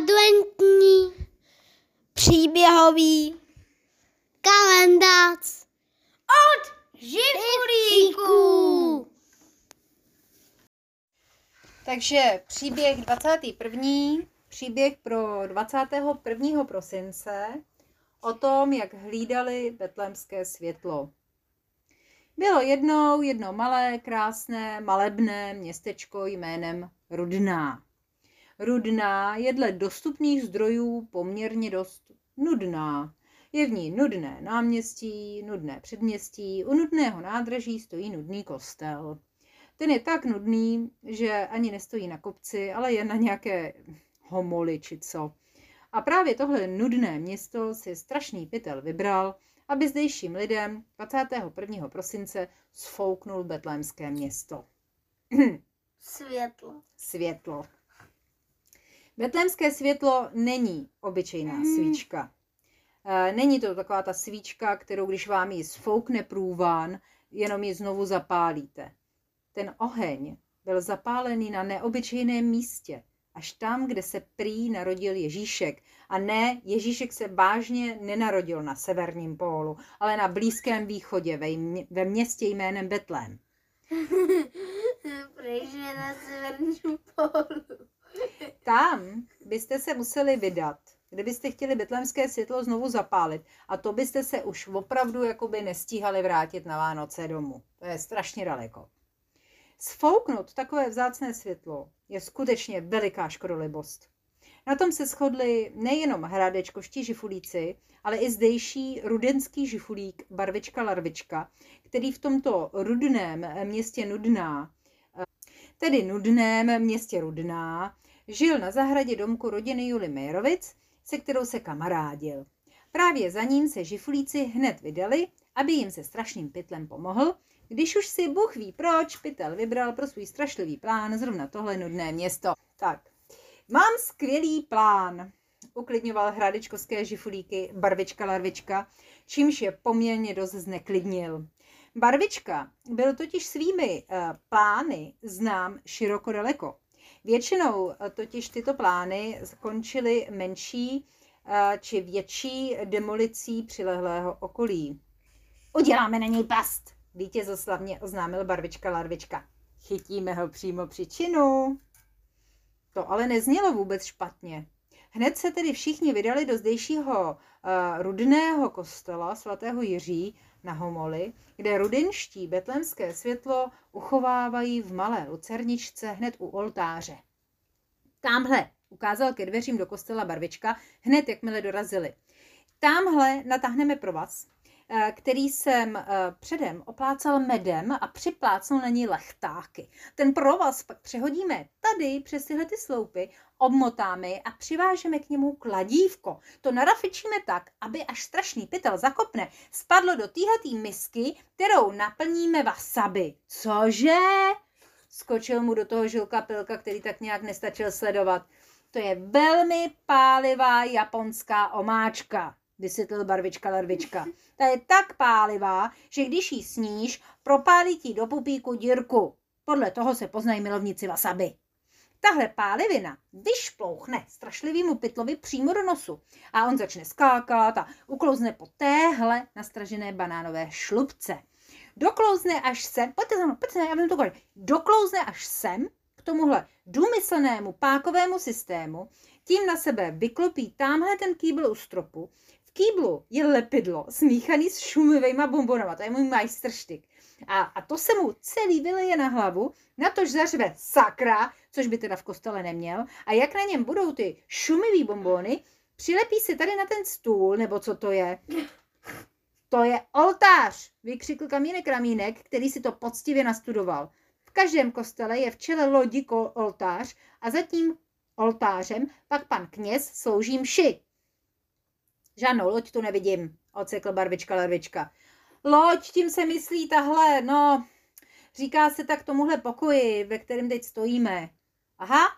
adventní příběhový kalendář od Živulíků. Takže příběh 21. Příběh pro 21. prosince o tom, jak hlídali betlémské světlo. Bylo jednou jedno malé, krásné, malebné městečko jménem Rudná. Rudná je dle dostupných zdrojů poměrně dost nudná. Je v ní nudné náměstí, nudné předměstí, u nudného nádraží stojí nudný kostel. Ten je tak nudný, že ani nestojí na kopci, ale je na nějaké homoli či co. A právě tohle nudné město si strašný pytel vybral, aby zdejším lidem 21. prosince sfouknul betlémské město. Světlo. Světlo. Betlémské světlo není obyčejná Mm. svíčka. E, Není to taková ta svíčka, kterou když vám ji sfoukne průván, jenom ji znovu zapálíte. Ten oheň byl zapálený na neobyčejném místě, až tam, kde se prý narodil Ježíšek. A ne, Ježíšek se vážně nenarodil na severním pólu, ale na Blízkém východě ve, mě- ve městě jménem Betlém. Protože na severním polu. Tam byste se museli vydat, kdybyste chtěli betlémské světlo znovu zapálit. A to byste se už opravdu jakoby nestíhali vrátit na Vánoce domů. To je strašně daleko. Sfouknout takové vzácné světlo je skutečně veliká škodolibost. Na tom se shodli nejenom hradečkoští žifulíci, ale i zdejší rudenský žifulík Barvička Larvička, který v tomto rudném městě Nudná, tedy nudném městě Rudná, žil na zahradě domku rodiny July Mejrovic, se kterou se kamarádil. Právě za ním se žifulíci hned vydali, aby jim se strašným pytlem pomohl, když už si Bůh ví proč, pytel vybral pro svůj strašlivý plán zrovna tohle nudné město. Tak, mám skvělý plán, uklidňoval hradečkovské žifulíky barvička larvička, čímž je poměrně dost zneklidnil. Barvička byl totiž svými uh, plány znám široko daleko. Většinou uh, totiž tyto plány skončily menší uh, či větší demolicí přilehlého okolí. Uděláme na něj past, vítězoslavně oznámil barvička larvička. Chytíme ho přímo při činu. To ale neznělo vůbec špatně. Hned se tedy všichni vydali do zdejšího uh, rudného kostela svatého Jiří na Homoli, kde rudenští betlemské světlo uchovávají v malé lucerničce hned u oltáře. Tamhle, ukázal ke dveřím do kostela barvička, hned jakmile dorazili. Tamhle natáhneme provaz, eh, který jsem eh, předem oplácal medem a připlácnul na něj lechtáky. Ten provaz pak přehodíme tady přes tyhle ty sloupy, obmotáme je a přivážeme k němu kladívko. To narafičíme tak, aby až strašný pytel zakopne, spadlo do téhletý misky, kterou naplníme wasabi. Cože? Skočil mu do toho žilka pilka, který tak nějak nestačil sledovat. To je velmi pálivá japonská omáčka, vysvětlil barvička larvička. Ta je tak pálivá, že když jí sníš, propálí ti do pupíku dírku. Podle toho se poznají milovníci wasabi. Tahle pálivina vyšplouchne strašlivýmu pytlovi přímo do nosu a on začne skákat a uklouzne po téhle nastražené banánové šlubce. Doklouzne až sem, pojďte za mnou, pojďte za mnou, já vím to kolik. Doklouzne až sem k tomuhle důmyslnému pákovému systému, tím na sebe vyklopí tamhle ten kýbl u stropu. Kýblu je lepidlo smíchaný s šumivejma bombonama, to je můj majstrštyk. A, a to se mu celý vyleje na hlavu, na tož zařve sakra, což by teda v kostele neměl, a jak na něm budou ty šumivý bombony, přilepí se tady na ten stůl, nebo co to je. To je oltář, vykřikl Kamínek Ramínek, který si to poctivě nastudoval. V každém kostele je v čele lodi oltář a za tím oltářem pak pan kněz slouží mši. Žádnou loď tu nevidím, ocekl barvička larvička. Loď, tím se myslí tahle, no, říká se tak tomuhle pokoji, ve kterém teď stojíme. Aha,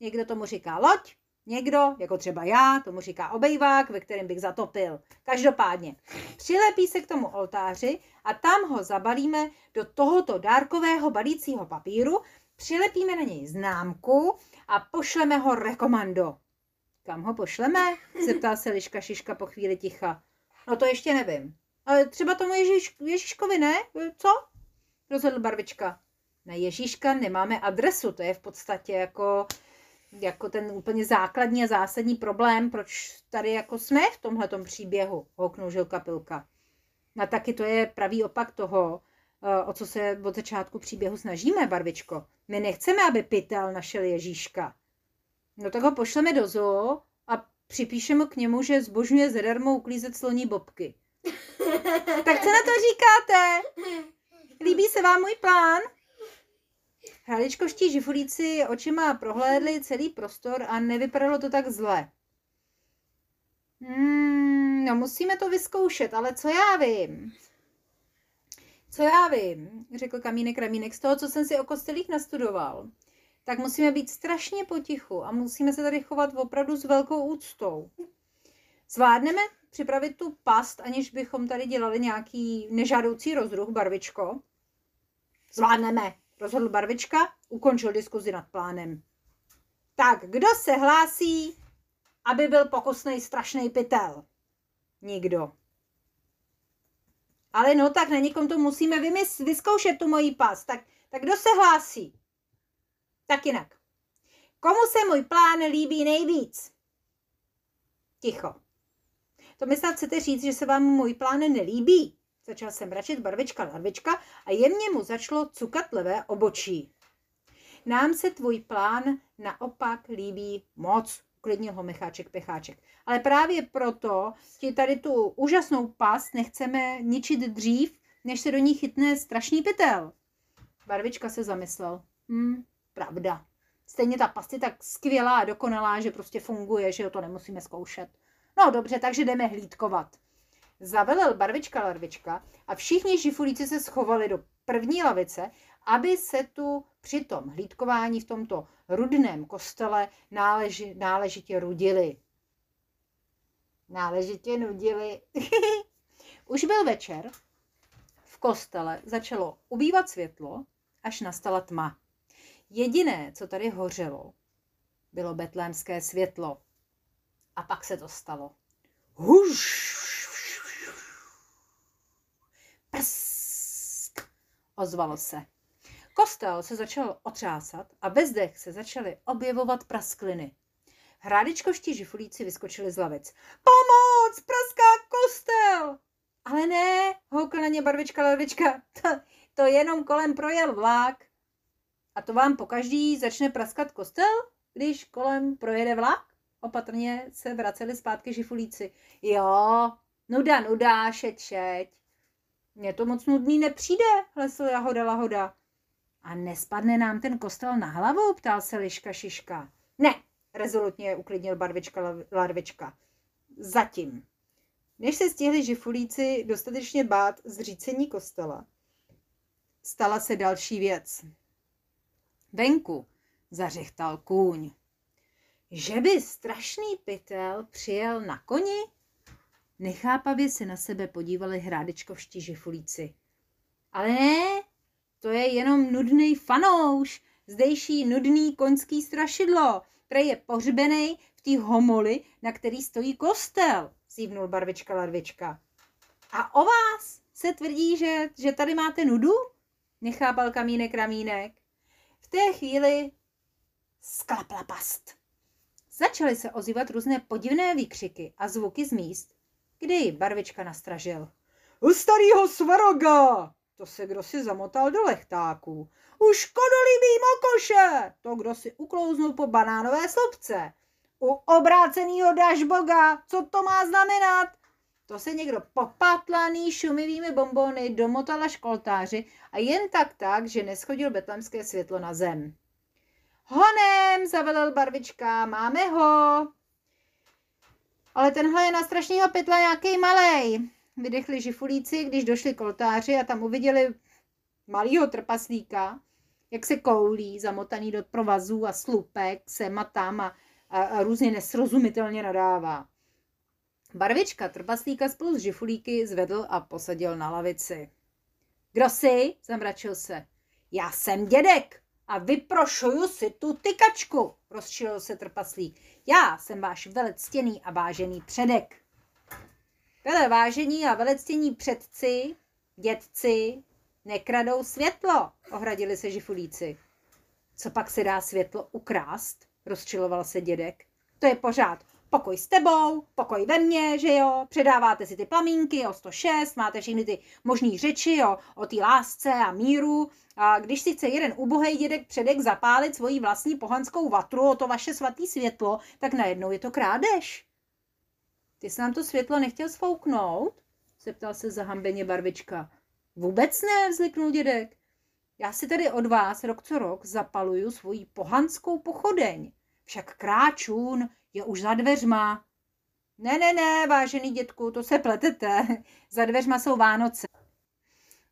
někdo tomu říká loď, někdo, jako třeba já, tomu říká obejvák, ve kterém bych zatopil. Každopádně, přilepí se k tomu oltáři a tam ho zabalíme do tohoto dárkového balícího papíru, přilepíme na něj známku a pošleme ho rekomando. Kam ho pošleme? Zeptá se Liška Šiška po chvíli ticha. No to ještě nevím. Ale třeba tomu Ježíš, Ježíškovi ne? Co? Rozhodl barvička. Na Ježíška nemáme adresu, to je v podstatě jako, jako ten úplně základní a zásadní problém, proč tady jako jsme v tomhletom příběhu, houknul Žilka Pilka. A taky to je pravý opak toho, eh, o co se od začátku příběhu snažíme, barvičko. My nechceme, aby pytel našel Ježíška. No tak ho pošleme do zoo a připíšeme k němu, že zbožňuje zadarmo uklízet sloní bobky. tak co na to říkáte? Líbí se vám můj plán? Hráličkovští žifulíci očima prohlédli celý prostor a nevypadalo to tak zle. Hmm, no musíme to vyzkoušet, ale co já vím? Co já vím, řekl Kamínek Ramínek, z toho, co jsem si o kostelích nastudoval, tak musíme být strašně potichu a musíme se tady chovat opravdu s velkou úctou. Zvládneme připravit tu past, aniž bychom tady dělali nějaký nežádoucí rozruch, barvičko? Zvládneme, rozhodl barvička, ukončil diskuzi nad plánem. Tak, kdo se hlásí, aby byl pokusný strašný pytel? Nikdo. Ale no, tak na někom to musíme vymys, vyzkoušet tu mojí pas. Tak, tak kdo se hlásí? Tak jinak. Komu se můj plán líbí nejvíc? Ticho. To mi snad chcete říct, že se vám můj plán nelíbí? Začal jsem mračit barvička larvička a jemně mu začalo cukat levé obočí. Nám se tvůj plán naopak líbí moc, uklidnil ho Mecháček Pecháček. Ale právě proto ti tady tu úžasnou pas nechceme ničit dřív, než se do ní chytne strašný pytel. Barvička se zamyslel. Hm, pravda. Stejně ta past je tak skvělá a dokonalá, že prostě funguje, že jo, to nemusíme zkoušet. No dobře, takže jdeme hlídkovat. Zavelel barvička larvička a všichni žifulíci se schovali do první lavice, aby se tu při tom hlídkování v tomto rudném kostele náleži, náležitě rudili. Náležitě nudili. Už byl večer, v kostele začalo ubývat světlo, až nastala tma. Jediné, co tady hořelo, bylo betlémské světlo. A pak se to stalo. Huš! Prsk! Ozvalo se. Kostel se začal otřásat a ve zdech se začaly objevovat praskliny. Hrádičkoští žifulíci vyskočili z lavic. Pomoc! Praská kostel! Ale ne, houkla na ně barvička larvička. To, to jenom kolem projel vlák. A to vám pokaždý začne praskat kostel, když kolem projede vlak? Opatrně se vraceli zpátky žifulíci. Jo, nuda, nuda, šeť, šeť. Mně to moc nudný nepřijde, hlesl Jahoda Lahoda. A nespadne nám ten kostel na hlavu, ptal se Liška Šiška. Ne, rezolutně uklidnil barvička larvička. Zatím. Než se stihli žifulíci dostatečně bát zřícení kostela, stala se další věc. Venku zařechtal kůň. Že by strašný pytel přijel na koni? Nechápavě se na sebe podívali hrádečkovští žifulíci. Ale ne, to je jenom nudný fanouš, zdejší nudný koňský strašidlo, který je pohřbený v té homoli, na který stojí kostel, zívnul barvička larvička. A o vás se tvrdí, že, že tady máte nudu? Nechápal kamínek ramínek. V té chvíli sklapla past. Začaly se ozývat různé podivné výkřiky a zvuky z míst, kdy ji barvička nastražil. U starýho svaroga! To se kdo si zamotal do lechtáků. U škodolibý mokoše! To kdo si uklouznul po banánové slupce. U obrácenýho dažboga! Co to má znamenat? To se někdo popatlaný šumivými bombony domotala školtáři a jen tak tak, že neschodil betlemské světlo na zem. Honem, zavelel barvička, máme ho. Ale tenhle je na strašného pytla nějaký malej. Vydechli žifulíci, když došli k oltáři a tam uviděli malýho trpaslíka, jak se koulí, zamotaný do provazů a slupek, sem a tam a, a, a různě nesrozumitelně nadává. Barvička trpaslíka spolu s žifulíky zvedl a posadil na lavici. Kdo jsi? Zamračil se. Já jsem dědek, a vyprošuju si tu tykačku, rozčilil se trpaslík. Já jsem váš velectěný a vážený předek. Vele vážení a velectění předci, dědci, nekradou světlo, ohradili se žifulíci. Co pak se dá světlo ukrást? Rozčiloval se dědek. To je pořád pokoj s tebou, pokoj ve mně, že jo, předáváte si ty plamínky o 106, máte všechny ty možný řeči o, o té lásce a míru. A když si chce jeden ubohý dědek předek zapálit svoji vlastní pohanskou vatru o to vaše svatý světlo, tak najednou je to krádež. Ty jsi nám to světlo nechtěl svouknout? zeptal se zahambeně barvička. Vůbec ne, vzliknul dědek. Já si tady od vás rok co rok zapaluju svoji pohanskou pochodeň. Však kráčůn je už za dveřma. Ne, ne, ne, vážený dětku, to se pletete. za dveřma jsou Vánoce.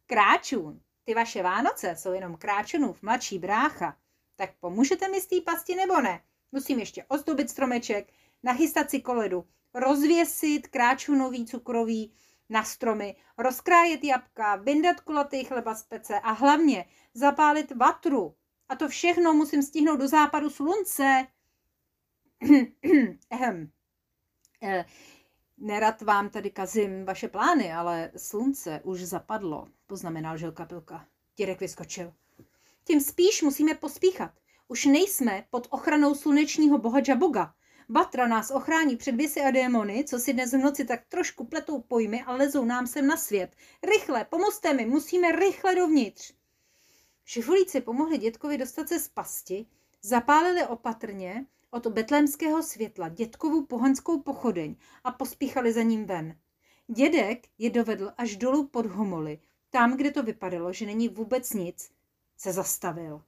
Kráčůn, ty vaše Vánoce jsou jenom kráčunův mladší brácha. Tak pomůžete mi z té pasti nebo ne? Musím ještě ozdobit stromeček, nachystat si koledu, rozvěsit kráčunový cukrový na stromy, rozkrájet jabka, vyndat kulatý chleba z pece a hlavně zapálit vatru. A to všechno musím stihnout do západu slunce. Eh, nerad vám tady kazím vaše plány, ale slunce už zapadlo, poznamenal žilka pilka. Dědek vyskočil. Tím spíš musíme pospíchat. Už nejsme pod ochranou slunečního boha Jaboga. Batra nás ochrání před věsy a démony, co si dnes v noci tak trošku pletou pojmy a lezou nám sem na svět. Rychle, pomozte mi, musíme rychle dovnitř. Šifulíci pomohli dětkovi dostat se z pasti, zapálili opatrně od betlémského světla dětkovu pohanskou pochodeň a pospíchali za ním ven. Dědek je dovedl až dolů pod homoly, tam, kde to vypadalo, že není vůbec nic, se zastavil.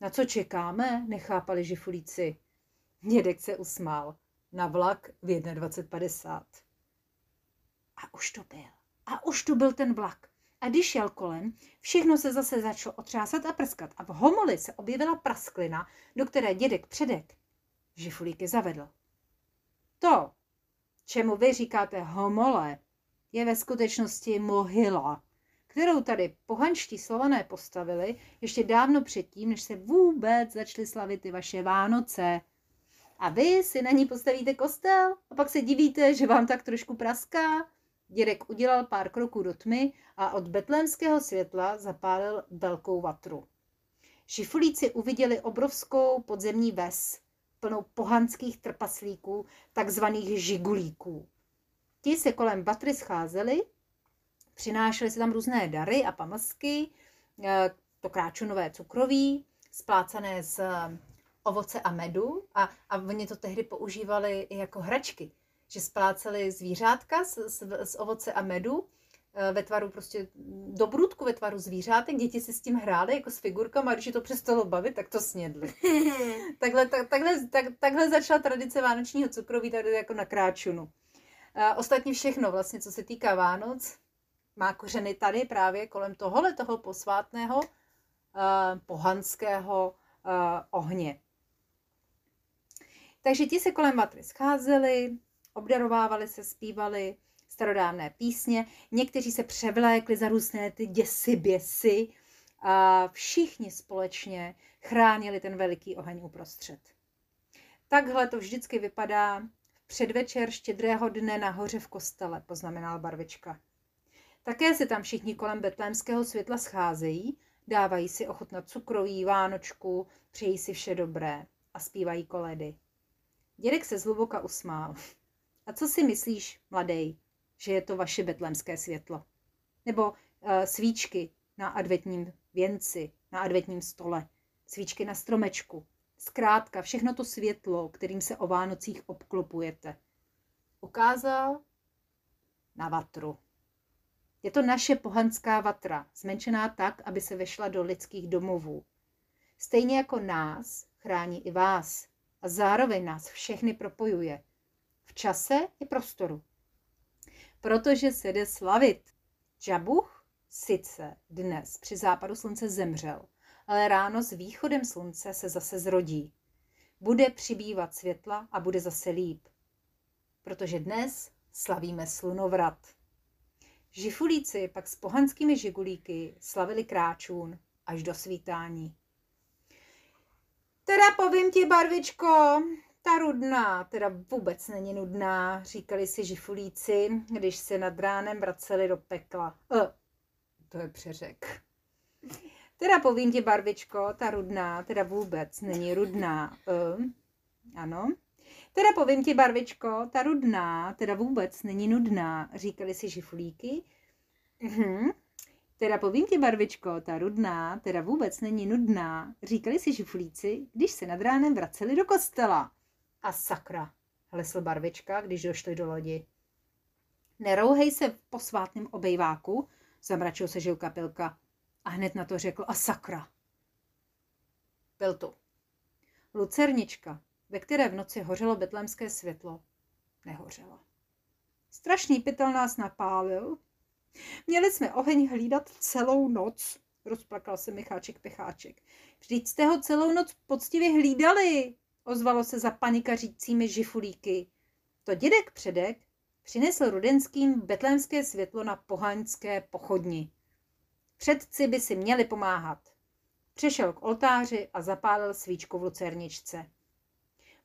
Na co čekáme? nechápali žifulíci. Dědek se usmál. Na vlak v 21.50. A už to byl. A už tu byl ten vlak. A když jel kolem, všechno se zase začalo otřásat a prskat a v homoli se objevila prasklina, do které dědek předek žifulíky zavedl. To, čemu vy říkáte homole, je ve skutečnosti mohyla, kterou tady pohanští slované postavili ještě dávno předtím, než se vůbec začaly slavit ty vaše Vánoce. A vy si na ní postavíte kostel a pak se divíte, že vám tak trošku praská. Dědek udělal pár kroků do tmy a od betlémského světla zapálil velkou vatru. Šifulíci uviděli obrovskou podzemní ves, plnou pohanských trpaslíků, takzvaných žigulíků. Ti se kolem vatry scházeli, přinášeli se tam různé dary a pamlsky, eh, to kráčunové cukroví, splácané z ovoce a medu a, a oni to tehdy používali i jako hračky, že spláceli zvířátka z, z, z ovoce a medu eh, ve tvaru prostě dobrutku ve tvaru zvířátek, děti si s tím hrály jako s figurkama a když je to přestalo bavit, tak to snědli. takhle, tak, takhle, tak, takhle začala tradice vánočního cukroví tady jako na kráčunu. A ostatně všechno vlastně, co se týká Vánoc, má kořeny tady právě kolem tohohle toho posvátného uh, pohanského ohně. Takže ti se kolem vatry scházeli, obdarovávali se, zpívali starodávné písně, někteří se převlékli za různé ty děsy, běsy a všichni společně chránili ten veliký oheň uprostřed. Takhle to vždycky vypadá v předvečer štědrého dne nahoře v kostele, poznamenal barvička. Také se tam všichni kolem betlémského světla scházejí, dávají si ochutnat cukroví, vánočku, přejí si vše dobré a zpívají koledy. Dědek se zhluboka usmál. A co si myslíš, mladej, že je to vaše betlemské světlo? Nebo uh, svíčky na adventním věnci, na adventním stole, svíčky na stromečku, zkrátka všechno to světlo, kterým se o Vánocích obklopujete. Ukázal na vatru. Je to naše pohanská vatra, zmenšená tak, aby se vešla do lidských domovů. Stejně jako nás chrání i vás, a zároveň nás všechny propojuje v čase i prostoru. Protože se jde slavit. Džabuch sice dnes při západu slunce zemřel, ale ráno s východem slunce se zase zrodí. Bude přibývat světla a bude zase líp. Protože dnes slavíme slunovrat. Žifulíci pak s pohanskými žigulíky slavili kráčůn až do svítání. Teda povím ti, barvičko, ta rudná teda vůbec není nudná, říkali si žifulíci, když se nad ránem vraceli do pekla. E, to je přeřek. Teda povím ti, barvičko, ta rudná teda vůbec není rudná. E, ano. Teda povím ti, barvičko, ta rudná teda vůbec není nudná, říkali si žifulíky. Mhm. Teda povím ti, barvičko, ta rudná teda vůbec není nudná, říkali si žifulíci, když se nad ránem vraceli do kostela. A sakra, hlesl barvička, když došli do lodi. Nerouhej se v posvátném obejváku, zamračil se žilka pilka a hned na to řekl a sakra. Byl tu. Lucernička, ve které v noci hořelo betlémské světlo, nehořela. Strašný pytel nás napálil. Měli jsme oheň hlídat celou noc, rozplakal se Micháček Pecháček. Vždyť jste ho celou noc poctivě hlídali, ozvalo se za panikařícími žifulíky. To dědek předek přinesl rudenským betlémské světlo na pohaňské pochodni. Předci by si měli pomáhat. Přešel k oltáři a zapálil svíčku v lucerničce.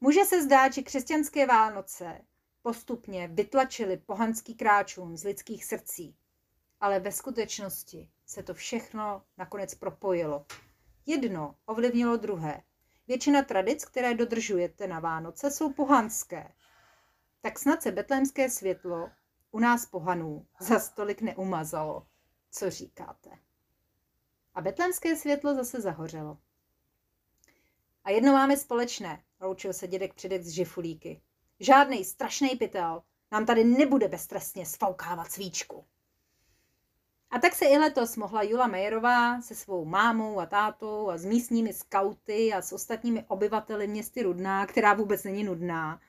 Může se zdát, že křesťanské Vánoce postupně vytlačili pohanský kráčům z lidských srdcí, ale ve skutečnosti se to všechno nakonec propojilo. Jedno ovlivnilo druhé. Většina tradic, které dodržujete na Vánoce, jsou pohanské. Tak snad se betlémské světlo u nás pohanů za stolik neumazalo. Co říkáte? A betlémské světlo zase zahořelo. A jedno máme společné, loučil se dědek předek z žifulíky. Žádný strašný pytel nám tady nebude beztrestně sfoukávat svíčku. A tak se i letos mohla Jula Mejerová se svou mámou a tátou a s místními skauty a s ostatními obyvateli městy Rudná, která vůbec není nudná,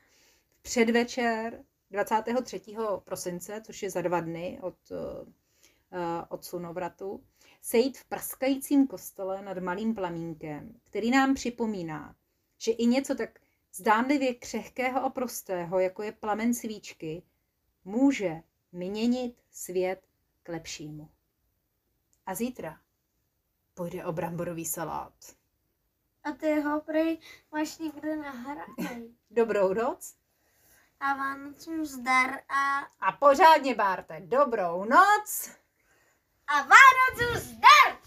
v předvečer 23. prosince, což je za dva dny od, uh, od slunovratu, sejít v praskajícím kostele nad malým plamínkem, který nám připomíná, že i něco tak zdánlivě křehkého a prostého, jako je plamen svíčky, může měnit svět k lepšímu. A zítra půjde o bramborový salát. A ty ho prej máš někde nahranej. Dobrou noc. A Vánocům zdar a... A pořádně, Bárte, dobrou noc. A Vánocům zdar!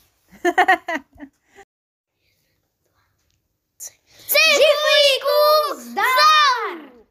Cibulíkům zdar!